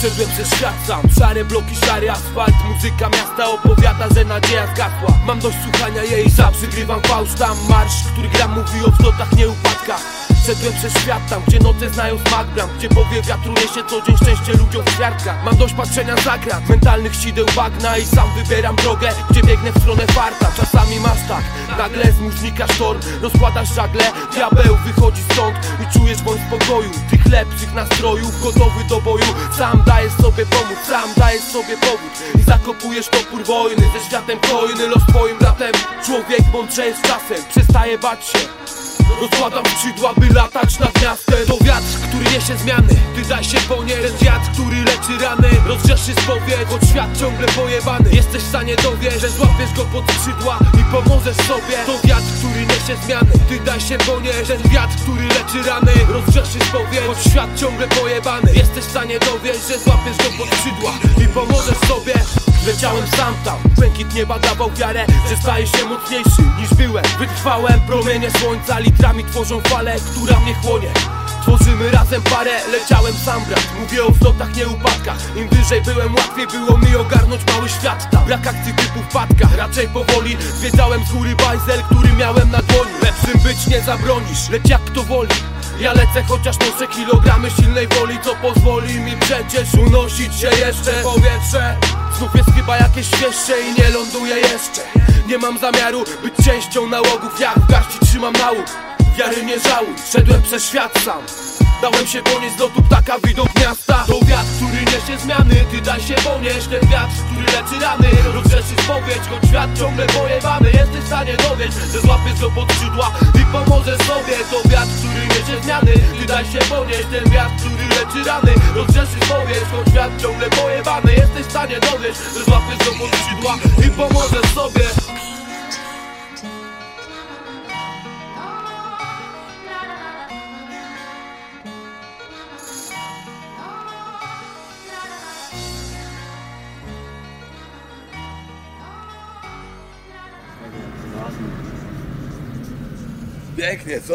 Szedłem przez świat sam, szare bloki, szary asfalt. Muzyka miasta opowiada, że nadzieja zgasła. Mam dość słuchania jej, sam przygrywam fałsz. Tam marsz, który gra mówi o wzlotach, nie upadkach Szedłem przez świat tam, gdzie noce znają smak bram Gdzie powie wiatru niesie co dzień szczęście ludziom w kwiatkach Mam dość patrzenia za krat, mentalnych sideł bagna I sam wybieram drogę, gdzie biegnę w stronę farta. Czasami masz tak, nagle zmużnika sztorm Rozkładasz żagle, diabeł wychodzi stąd I czujesz woń spokoju, tych lepszych nastrojów Gotowy do boju, sam dajesz sobie pomóc Sam dajesz sobie powód. I zakopujesz topór wojny Ze światem wojny, los twoim bratem. Człowiek mądrzeje z czasem, przestaje bać się Rozkładam skrzydła, by latać nad miastem. To wiatr, który niesie zmiany. Ty daj się ponieść Ten wiatr, który leczy rany. Rozgrzeszy spowiedź, choć świat ciągle pojebany. Jesteś w stanie dowieść, że złapiesz go pod skrzydła I pomożesz sobie. To wiatr, który niesie zmiany. Ty daj się ponieść Ten wiatr, który leczy rany. Rozgrzeszy spowiedź, choć świat ciągle pojebany. Jesteś w stanie dowieść, że złapiesz go pod skrzydła I pomożesz sobie. Leciałem sam tam, błękit nieba dawał wiarę Że staje się mocniejszy niż byłem. Wytrwałem, promienie słońca litrami tworzą falę, która mnie chłonie Tworzymy razem parę, leciałem sam brat. Mówię o wzlotach, nie upadkach Im wyżej byłem, łatwiej było mi ogarnąć mały świat. Tam Brak akcji typu wpadka, raczej powoli Zwiedzałem z góry bajzel, który miałem na dłoni. Lepszym być nie zabronisz, lecz jak kto woli? Ja lecę chociaż noszę kilogramy silnej woli Co pozwoli mi przecież unosić się jeszcze. W powietrze Znów jest chyba jakieś świeższe i nie ląduję jeszcze. Nie mam zamiaru być częścią nałogów. Jak w garści trzymam nałóg Wiary nie żałuj, szedłem przez świat sam. Dałem się ponieść z lotu ptaka widok miasta. To wiatr, który niesie zmiany Ty daj się ponieść, ten wiatr, który leczy rany Rozgrzeszy spowiedź, choć świat ciągle pojebany. Jesteś w stanie dowieść, że złapiesz go pod skrzydła I pomożesz sobie. To wiatr, który niesie zmiany Ty daj się ponieść, ten wiatr, który leczy rany Rozgrzeszy spowiedź, choć świat ciągle pojebany. Jesteś w stanie dowieść, że złapiesz go pod skrzydła I pomożesz sobie Pięknie, co?